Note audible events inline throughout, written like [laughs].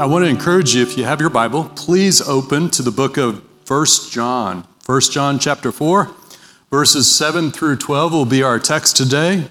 I want to encourage you, if you have your Bible, please open to the book of 1 John. 1 John chapter 4, verses 7 through 12 will be our text today.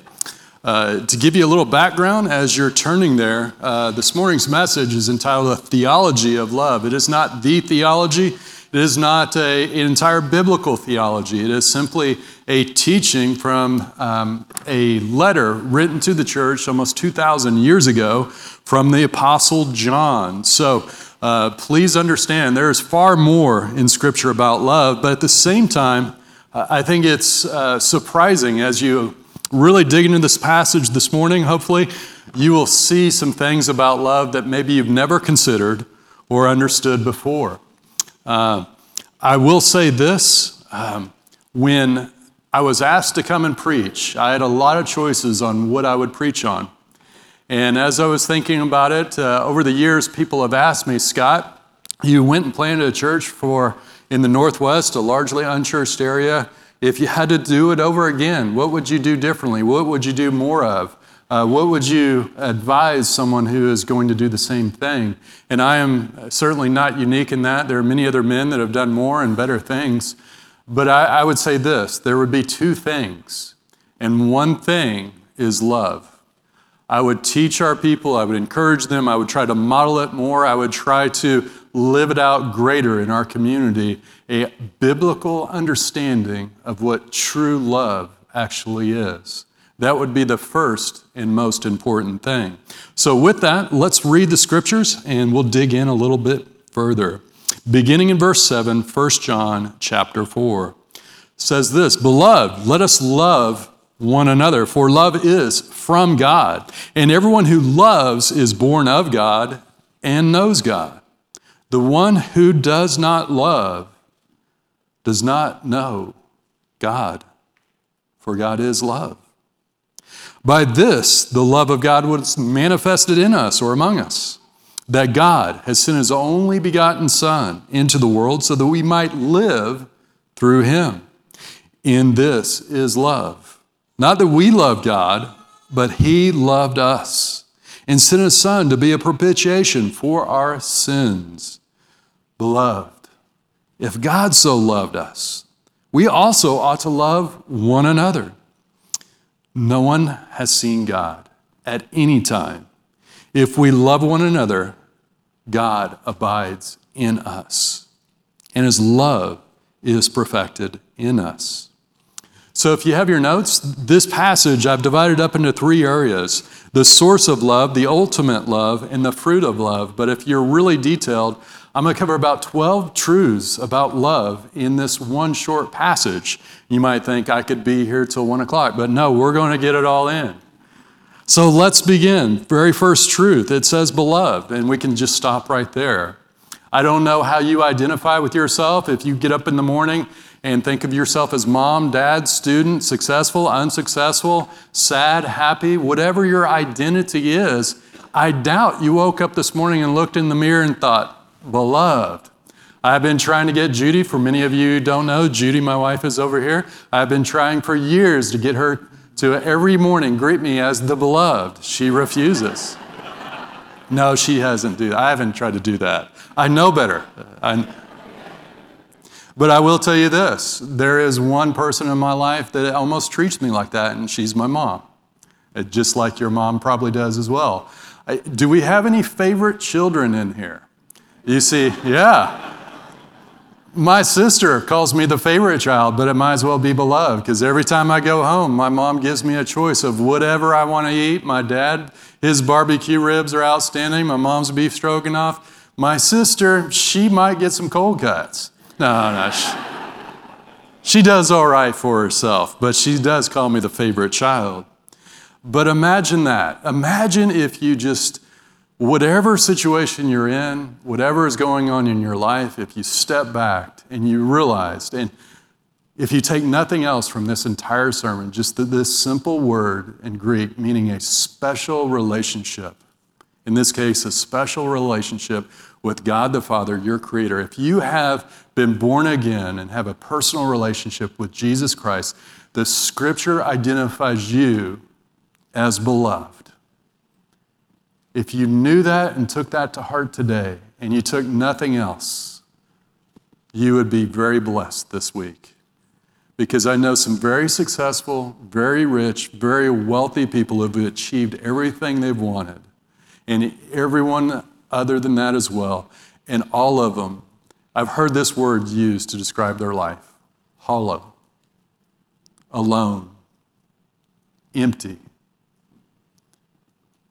Uh, to give you a little background as you're turning there, uh, this morning's message is entitled A Theology of Love. It is not the theology, it is not a, an entire biblical theology. It is simply a teaching from um, a letter written to the church almost 2,000 years ago from the Apostle John. So uh, please understand there is far more in Scripture about love, but at the same time, I think it's uh, surprising as you really dig into this passage this morning, hopefully, you will see some things about love that maybe you've never considered or understood before. Uh, I will say this um, when I was asked to come and preach, I had a lot of choices on what I would preach on. And as I was thinking about it, uh, over the years, people have asked me, Scott, you went and planted a church for in the Northwest, a largely unchurched area. If you had to do it over again, what would you do differently? What would you do more of? Uh, what would you advise someone who is going to do the same thing? And I am certainly not unique in that. There are many other men that have done more and better things. But I, I would say this there would be two things, and one thing is love. I would teach our people, I would encourage them, I would try to model it more, I would try to live it out greater in our community a biblical understanding of what true love actually is. That would be the first and most important thing. So, with that, let's read the scriptures and we'll dig in a little bit further. Beginning in verse 7, 1 John chapter 4 says this Beloved, let us love one another, for love is from God. And everyone who loves is born of God and knows God. The one who does not love does not know God, for God is love. By this, the love of God was manifested in us or among us, that God has sent his only begotten Son into the world so that we might live through him. In this is love. Not that we love God, but he loved us and sent his Son to be a propitiation for our sins. Beloved, if God so loved us, we also ought to love one another. No one has seen God at any time. If we love one another, God abides in us, and his love is perfected in us. So, if you have your notes, this passage I've divided up into three areas the source of love, the ultimate love, and the fruit of love. But if you're really detailed, I'm going to cover about 12 truths about love in this one short passage. You might think I could be here till one o'clock, but no, we're going to get it all in. So let's begin. Very first truth it says beloved, and we can just stop right there. I don't know how you identify with yourself. If you get up in the morning and think of yourself as mom, dad, student, successful, unsuccessful, sad, happy, whatever your identity is, I doubt you woke up this morning and looked in the mirror and thought, beloved. I've been trying to get Judy, for many of you who don't know, Judy, my wife, is over here. I've been trying for years to get her to every morning greet me as the beloved. She refuses. [laughs] No, she hasn't do I haven't tried to do that. I know better. I, but I will tell you this there is one person in my life that almost treats me like that, and she's my mom. Just like your mom probably does as well. Do we have any favorite children in here? You see, yeah. My sister calls me the favorite child, but it might as well be beloved because every time I go home, my mom gives me a choice of whatever I want to eat. My dad, his barbecue ribs are outstanding. My mom's beef stroganoff. My sister, she might get some cold cuts. No, no. She, she does all right for herself, but she does call me the favorite child. But imagine that. Imagine if you just whatever situation you're in, whatever is going on in your life, if you step back and you realized, and if you take nothing else from this entire sermon, just this simple word in Greek meaning a special relationship, in this case, a special relationship with God the Father, your Creator. If you have been born again and have a personal relationship with Jesus Christ, the Scripture identifies you as beloved. If you knew that and took that to heart today, and you took nothing else, you would be very blessed this week because I know some very successful, very rich, very wealthy people who have achieved everything they've wanted, and everyone other than that as well. And all of them, I've heard this word used to describe their life hollow, alone, empty.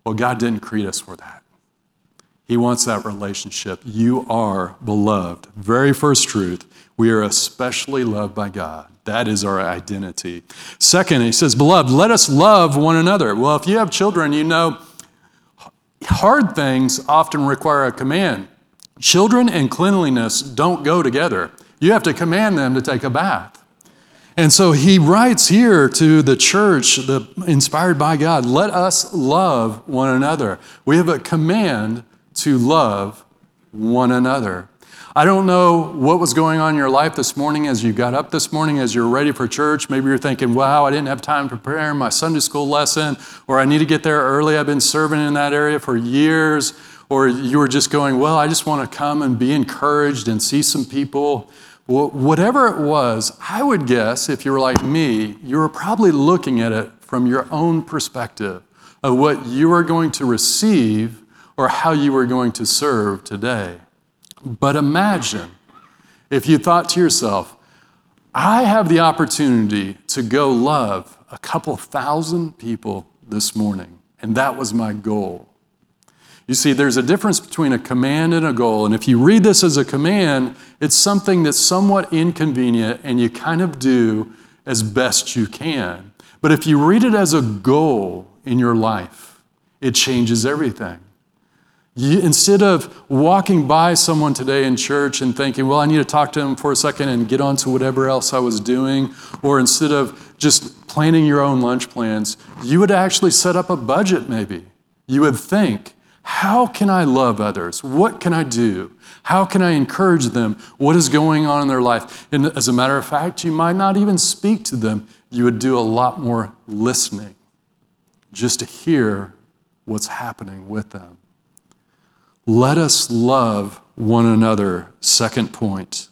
Well, God didn't create us for that. He wants that relationship. You are beloved. Very first truth we are especially loved by God. That is our identity. Second, he says, Beloved, let us love one another. Well, if you have children, you know hard things often require a command. Children and cleanliness don't go together. You have to command them to take a bath. And so he writes here to the church, the, inspired by God, let us love one another. We have a command to love one another. I don't know what was going on in your life this morning as you got up this morning, as you're ready for church. Maybe you're thinking, wow, I didn't have time to prepare my Sunday school lesson, or I need to get there early. I've been serving in that area for years. Or you were just going, well, I just want to come and be encouraged and see some people. Well, whatever it was, I would guess if you were like me, you were probably looking at it from your own perspective of what you are going to receive or how you are going to serve today. But imagine if you thought to yourself, I have the opportunity to go love a couple thousand people this morning, and that was my goal. You see, there's a difference between a command and a goal. And if you read this as a command, it's something that's somewhat inconvenient and you kind of do as best you can. But if you read it as a goal in your life, it changes everything. You, instead of walking by someone today in church and thinking, well, I need to talk to them for a second and get on to whatever else I was doing, or instead of just planning your own lunch plans, you would actually set up a budget maybe. You would think, how can I love others? What can I do? How can I encourage them? What is going on in their life? And as a matter of fact, you might not even speak to them. You would do a lot more listening just to hear what's happening with them. Let us love one another. Second point.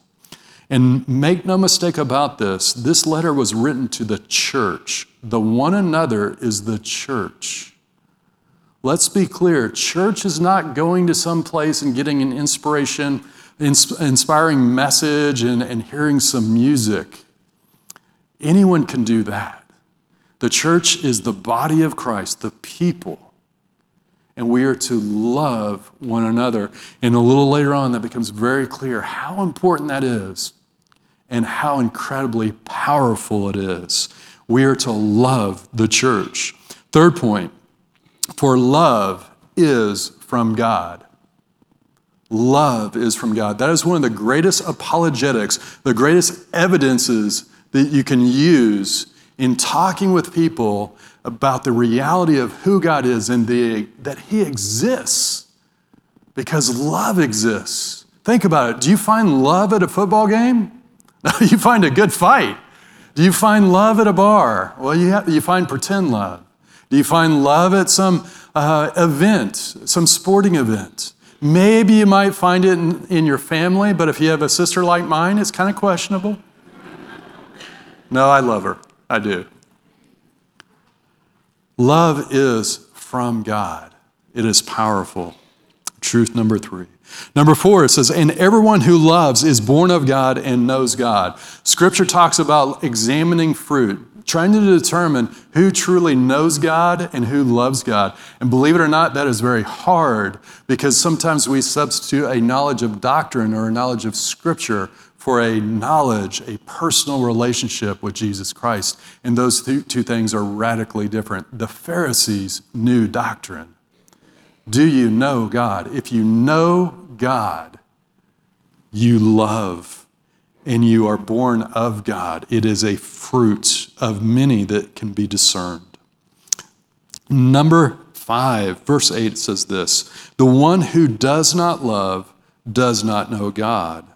And make no mistake about this, this letter was written to the church. The one another is the church. Let's be clear church is not going to some place and getting an inspiration, inspiring message and, and hearing some music. Anyone can do that. The church is the body of Christ, the people and we are to love one another. And a little later on, that becomes very clear how important that is and how incredibly powerful it is. We are to love the church. Third point for love is from God. Love is from God. That is one of the greatest apologetics, the greatest evidences that you can use in talking with people about the reality of who God is and the, that He exists because love exists. Think about it. Do you find love at a football game? No, [laughs] you find a good fight. Do you find love at a bar? Well, you, have, you find pretend love. Do you find love at some uh, event, some sporting event? Maybe you might find it in, in your family, but if you have a sister like mine, it's kind of questionable. No, I love her. I do. Love is from God, it is powerful. Truth number three. Number four, it says, and everyone who loves is born of God and knows God. Scripture talks about examining fruit, trying to determine who truly knows God and who loves God. And believe it or not, that is very hard because sometimes we substitute a knowledge of doctrine or a knowledge of Scripture for a knowledge, a personal relationship with Jesus Christ. And those two things are radically different. The Pharisees knew doctrine, Do you know God? If you know God, you love and you are born of God. It is a fruit of many that can be discerned. Number five, verse 8 says this The one who does not love does not know God.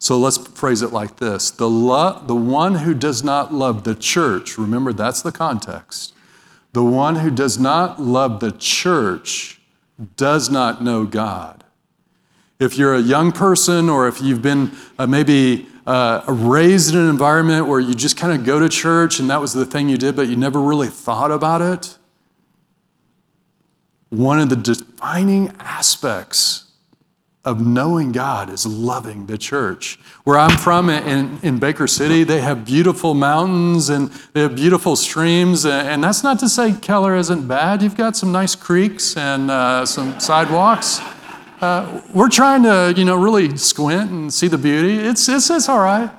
So let's phrase it like this the, lo- the one who does not love the church, remember that's the context. The one who does not love the church does not know God. If you're a young person or if you've been uh, maybe uh, raised in an environment where you just kind of go to church and that was the thing you did, but you never really thought about it, one of the defining aspects of knowing God is loving the church. Where I'm from in, in Baker City, they have beautiful mountains and they have beautiful streams. And that's not to say Keller isn't bad. You've got some nice creeks and uh, some sidewalks. Uh, we're trying to, you know, really squint and see the beauty. It's, it's, it's all right.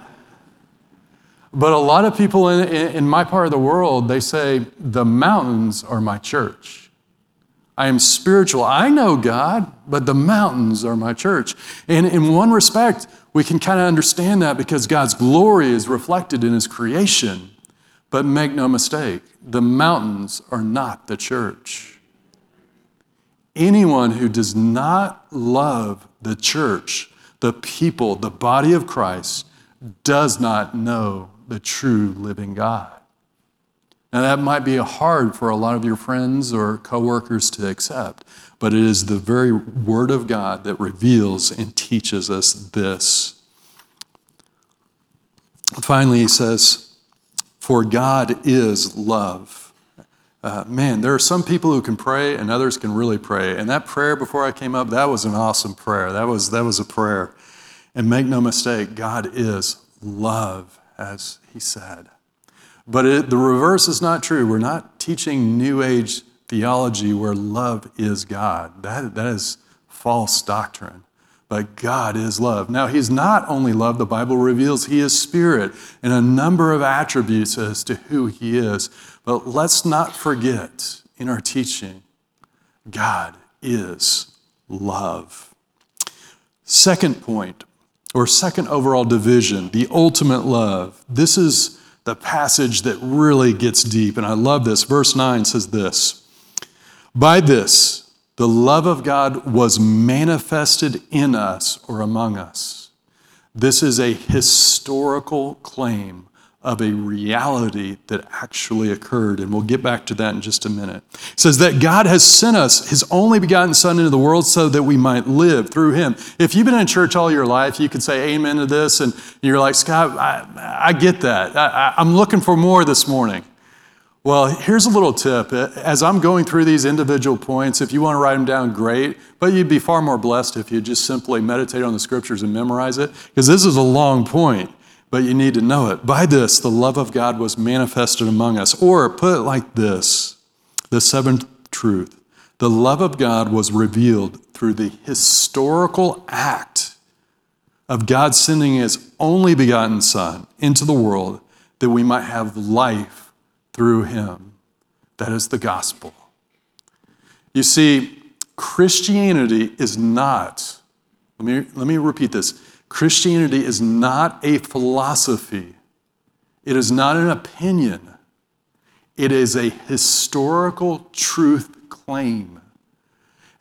But a lot of people in, in my part of the world, they say, the mountains are my church. I am spiritual. I know God, but the mountains are my church. And in one respect, we can kind of understand that because God's glory is reflected in His creation. But make no mistake, the mountains are not the church. Anyone who does not love the church, the people, the body of Christ, does not know the true living God. Now, that might be hard for a lot of your friends or coworkers to accept, but it is the very Word of God that reveals and teaches us this. Finally, he says, For God is love. Uh, man, there are some people who can pray and others can really pray. And that prayer before I came up, that was an awesome prayer. That was, that was a prayer. And make no mistake, God is love, as he said. But it, the reverse is not true. We're not teaching New Age theology where love is God. That, that is false doctrine. But God is love. Now, He's not only love, the Bible reveals He is spirit and a number of attributes as to who He is. But let's not forget in our teaching, God is love. Second point, or second overall division, the ultimate love. This is the passage that really gets deep. And I love this. Verse 9 says this By this, the love of God was manifested in us or among us. This is a historical claim of a reality that actually occurred. And we'll get back to that in just a minute. It says that God has sent us his only begotten Son into the world so that we might live through him. If you've been in church all your life, you could say amen to this, and you're like, Scott, I, I get that. I, I'm looking for more this morning. Well, here's a little tip. As I'm going through these individual points, if you want to write them down, great. But you'd be far more blessed if you just simply meditate on the scriptures and memorize it, because this is a long point but you need to know it. By this, the love of God was manifested among us. Or put it like this the seventh truth the love of God was revealed through the historical act of God sending his only begotten Son into the world that we might have life through him. That is the gospel. You see, Christianity is not, let me, let me repeat this Christianity is not a philosophy, it is not an opinion, it is a historical truth claim.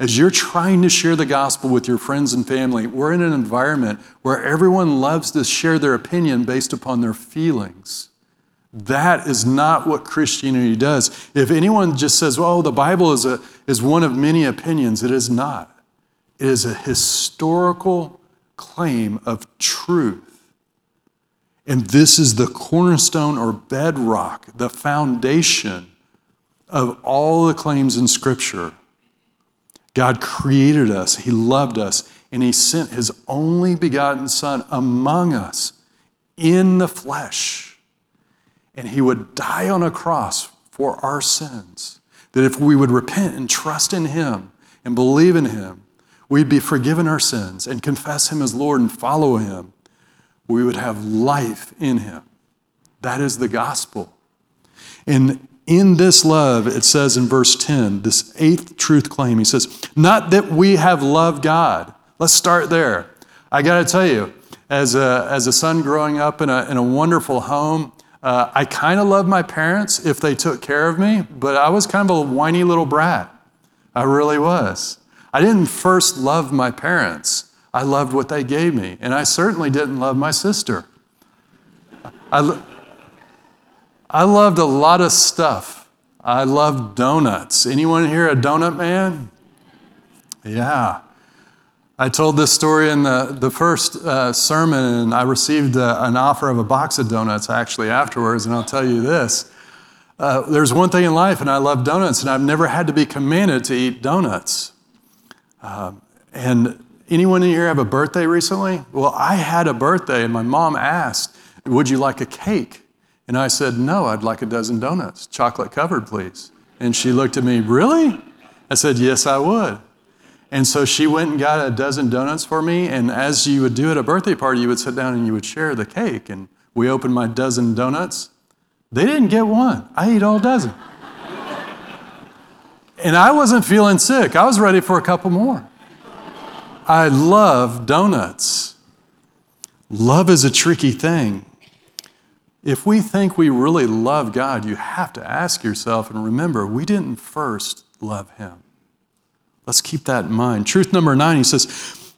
As you're trying to share the gospel with your friends and family, we're in an environment where everyone loves to share their opinion based upon their feelings. That is not what Christianity does. If anyone just says, well, the Bible is, a, is one of many opinions, it is not. It is a historical claim of truth. And this is the cornerstone or bedrock, the foundation of all the claims in Scripture. God created us, He loved us, and He sent His only begotten Son among us in the flesh. And He would die on a cross for our sins. That if we would repent and trust in Him and believe in Him, we'd be forgiven our sins and confess Him as Lord and follow Him, we would have life in Him. That is the gospel. And in this love, it says in verse 10, this eighth truth claim, he says, not that we have loved God. Let's start there. I got to tell you, as a, as a son growing up in a, in a wonderful home, uh, I kind of loved my parents if they took care of me, but I was kind of a whiny little brat. I really was. I didn't first love my parents, I loved what they gave me, and I certainly didn't love my sister. I, I loved a lot of stuff. I loved donuts. Anyone here a donut man? Yeah. I told this story in the, the first uh, sermon, and I received uh, an offer of a box of donuts actually afterwards, and I'll tell you this. Uh, there's one thing in life, and I love donuts, and I've never had to be commanded to eat donuts. Um, and anyone in here have a birthday recently? Well, I had a birthday, and my mom asked, Would you like a cake? And I said, No, I'd like a dozen donuts, chocolate covered, please. And she looked at me, Really? I said, Yes, I would. And so she went and got a dozen donuts for me. And as you would do at a birthday party, you would sit down and you would share the cake. And we opened my dozen donuts. They didn't get one, I ate all dozen. And I wasn't feeling sick, I was ready for a couple more. I love donuts. Love is a tricky thing. If we think we really love God, you have to ask yourself and remember, we didn't first love Him. Let's keep that in mind. Truth number nine, he says,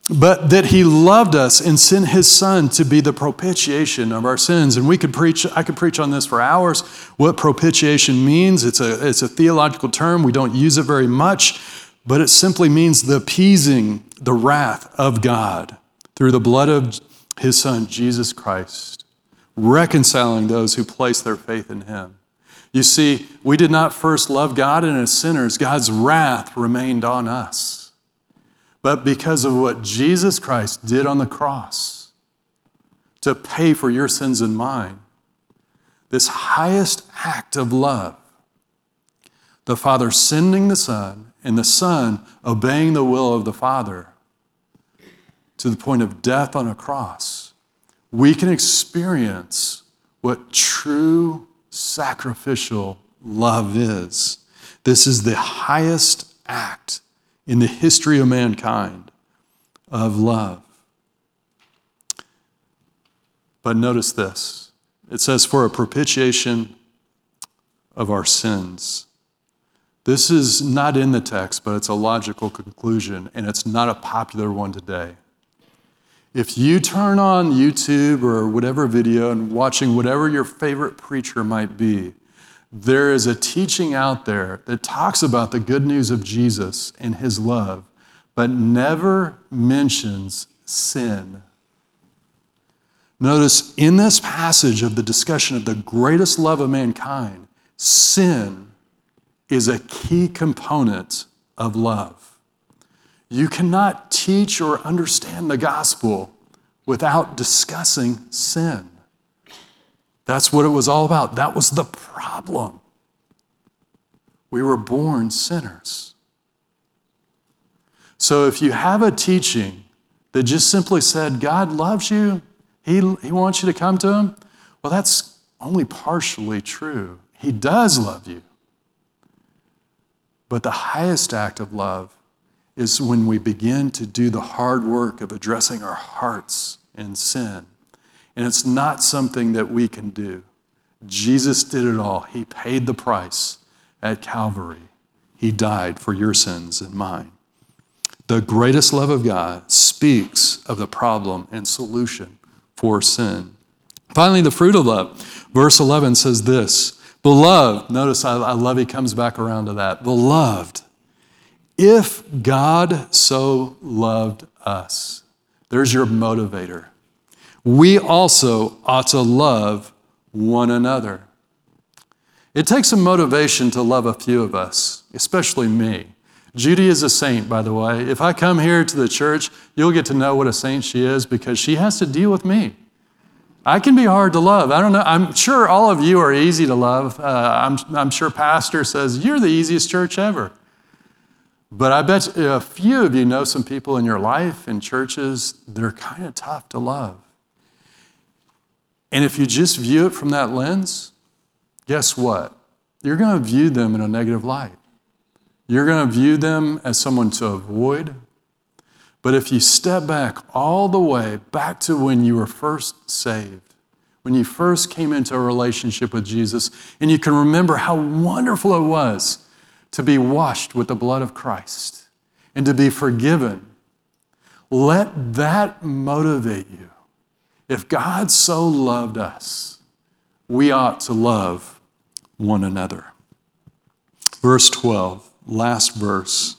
but that he loved us and sent his son to be the propitiation of our sins and we could preach i could preach on this for hours what propitiation means it's a, it's a theological term we don't use it very much but it simply means the appeasing the wrath of god through the blood of his son jesus christ reconciling those who place their faith in him. You see, we did not first love God, and as sinners, God's wrath remained on us. But because of what Jesus Christ did on the cross to pay for your sins and mine, this highest act of love, the Father sending the Son, and the Son obeying the will of the Father to the point of death on a cross we can experience what true sacrificial love is. This is the highest act in the history of mankind of love. But notice this it says, for a propitiation of our sins. This is not in the text, but it's a logical conclusion, and it's not a popular one today. If you turn on YouTube or whatever video and watching whatever your favorite preacher might be, there is a teaching out there that talks about the good news of Jesus and his love, but never mentions sin. Notice in this passage of the discussion of the greatest love of mankind, sin is a key component of love. You cannot teach or understand the gospel without discussing sin. That's what it was all about. That was the problem. We were born sinners. So if you have a teaching that just simply said, God loves you, He, he wants you to come to Him, well, that's only partially true. He does love you. But the highest act of love is when we begin to do the hard work of addressing our hearts in sin. And it's not something that we can do. Jesus did it all. He paid the price at Calvary. He died for your sins and mine. The greatest love of God speaks of the problem and solution for sin. Finally, the fruit of love. Verse 11 says this Beloved, notice I, I love he comes back around to that. Beloved, if God so loved us, there's your motivator. We also ought to love one another. It takes some motivation to love a few of us, especially me. Judy is a saint, by the way. If I come here to the church, you'll get to know what a saint she is because she has to deal with me. I can be hard to love. I don't know. I'm sure all of you are easy to love. Uh, I'm, I'm sure Pastor says, You're the easiest church ever. But I bet a few of you know some people in your life in churches that are kind of tough to love. And if you just view it from that lens, guess what? you're going to view them in a negative light. You're going to view them as someone to avoid. But if you step back all the way back to when you were first saved, when you first came into a relationship with Jesus, and you can remember how wonderful it was to be washed with the blood of Christ and to be forgiven, let that motivate you. If God so loved us, we ought to love one another. Verse 12, last verse.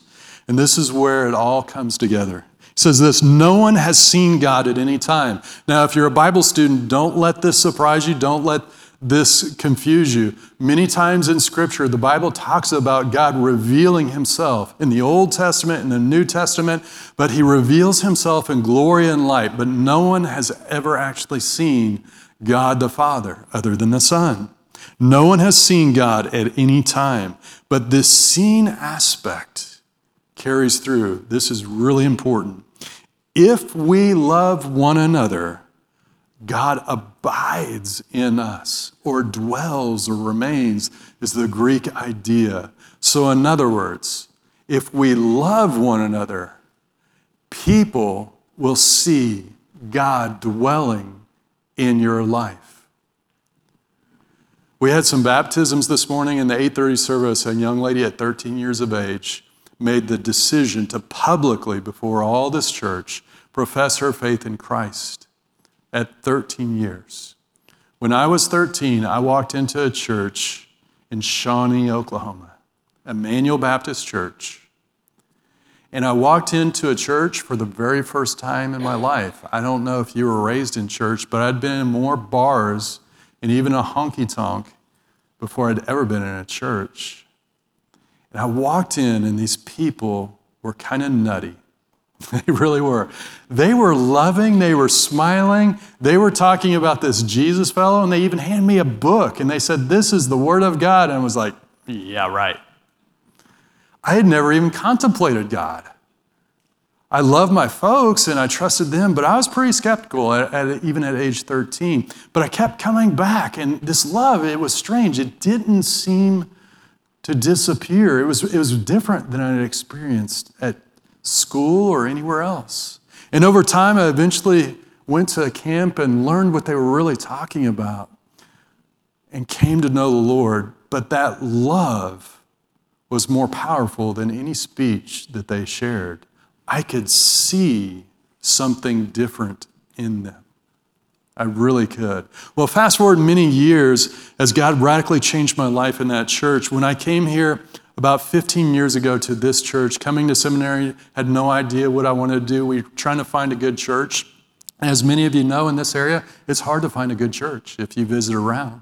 And this is where it all comes together. It says this No one has seen God at any time. Now, if you're a Bible student, don't let this surprise you. Don't let this confuse you. Many times in Scripture, the Bible talks about God revealing Himself in the Old Testament and the New Testament, but He reveals Himself in glory and light. But no one has ever actually seen God the Father other than the Son. No one has seen God at any time, but this seen aspect carries through. This is really important. If we love one another, God abides in us, or dwells, or remains, is the Greek idea. So, in other words, if we love one another, people will see God dwelling in your life. We had some baptisms this morning in the 8:30 service. A young lady at 13 years of age made the decision to publicly, before all this church, profess her faith in Christ at 13 years. When I was 13, I walked into a church in Shawnee, Oklahoma, Emmanuel Baptist Church. And I walked into a church for the very first time in my life. I don't know if you were raised in church, but I'd been in more bars and even a honky tonk before I'd ever been in a church. And I walked in, and these people were kind of nutty. [laughs] They really were. They were loving, they were smiling, they were talking about this Jesus fellow, and they even handed me a book and they said, This is the Word of God. And I was like, Yeah, right. I had never even contemplated God. I loved my folks and I trusted them, but I was pretty skeptical at, at, even at age 13. But I kept coming back, and this love, it was strange. It didn't seem to disappear. It was, it was different than I had experienced at school or anywhere else. And over time, I eventually went to a camp and learned what they were really talking about and came to know the Lord. But that love was more powerful than any speech that they shared. I could see something different in them. I really could. Well, fast forward many years as God radically changed my life in that church. When I came here about 15 years ago to this church, coming to seminary, had no idea what I wanted to do. We were trying to find a good church. As many of you know in this area, it's hard to find a good church if you visit around.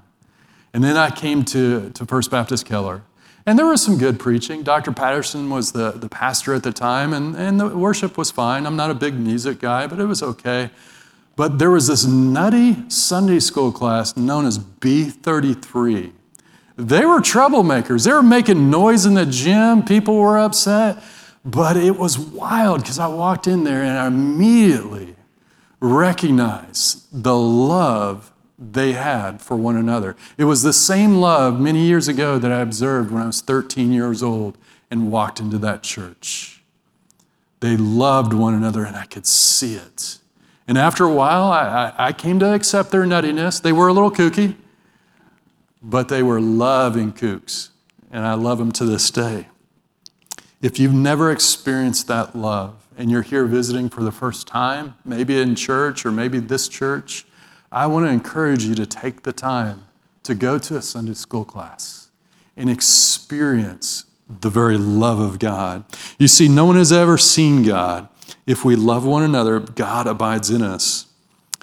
And then I came to, to First Baptist Keller. And there was some good preaching. Dr. Patterson was the, the pastor at the time, and, and the worship was fine. I'm not a big music guy, but it was okay. But there was this nutty Sunday school class known as B33. They were troublemakers. They were making noise in the gym. People were upset. But it was wild because I walked in there and I immediately recognized the love they had for one another. It was the same love many years ago that I observed when I was 13 years old and walked into that church. They loved one another, and I could see it. And after a while, I, I, came to accept their nuttiness. They were a little kooky, but they were loving kooks, and I love them to this day. If you've never experienced that love and you're here visiting for the first time, maybe in church or maybe this church, I want to encourage you to take the time to go to a Sunday school class and experience the very love of God. You see, no one has ever seen God. If we love one another, God abides in us.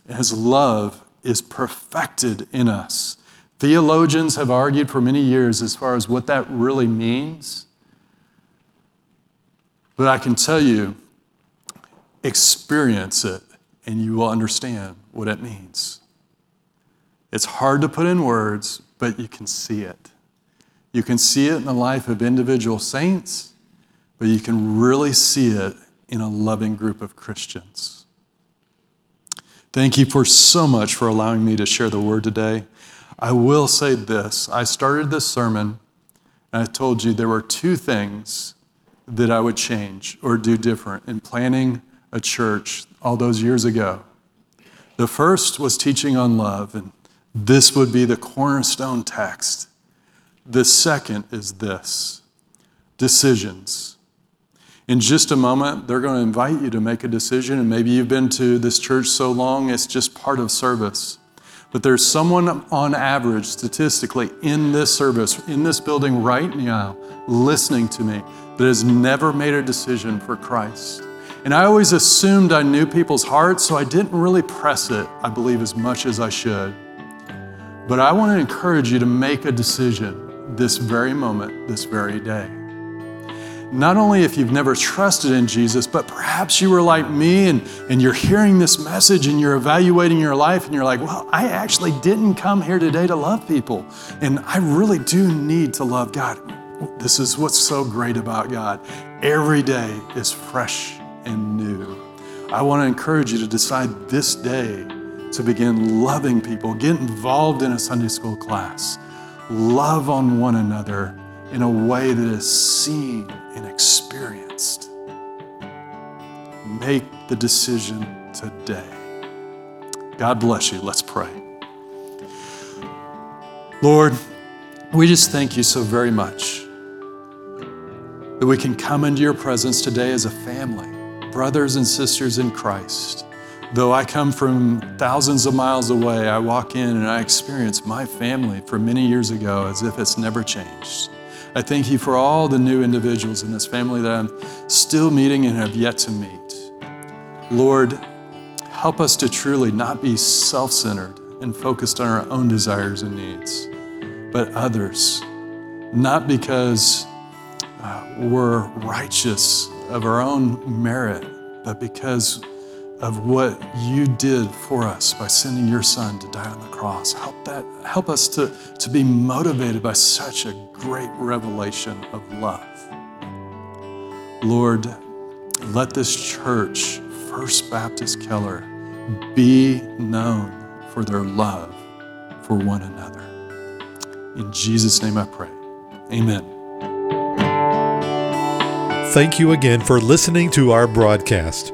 His love is perfected in us. Theologians have argued for many years as far as what that really means. But I can tell you, experience it and you will understand what it means. It's hard to put in words, but you can see it. You can see it in the life of individual saints, but you can really see it in a loving group of Christians. Thank you for so much for allowing me to share the word today. I will say this I started this sermon And I told you there were two things that I would change or do different in planning a church all those years ago. The first was teaching on love, and this would be the cornerstone text. The second is this decisions. In just a moment, they're going to invite you to make a decision, and maybe you've been to this church so long it's just part of service. But there's someone on average, statistically, in this service, in this building right now, listening to me, that has never made a decision for Christ. And I always assumed I knew people's hearts, so I didn't really press it, I believe, as much as I should. But I want to encourage you to make a decision this very moment, this very day not only if you've never trusted in Jesus, but perhaps you were like me and, and you're hearing this message and you're evaluating your life and you're like, well, I actually didn't come here today to love people. And I really do need to love God. This is what's so great about God. Every day is fresh and new. I want to encourage you to decide this day to begin loving people, get involved in a Sunday school class, love on one another in a way that is seen experienced. Make the decision today. God bless you. Let's pray. Lord, we just thank you so very much that we can come into your presence today as a family, brothers and sisters in Christ. Though I come from thousands of miles away, I walk in and I experience my family from many years ago as if it's never changed. I thank you for all the new individuals in this family that I'm still meeting and have yet to meet. Lord, help us to truly not be self centered and focused on our own desires and needs, but others, not because uh, we're righteous of our own merit, but because of what you did for us by sending your son to die on the cross. Help that help us to, to be motivated by such a great revelation of love. Lord, let this church, First Baptist Keller, be known for their love for one another. In Jesus' name I pray. Amen. Thank you again for listening to our broadcast.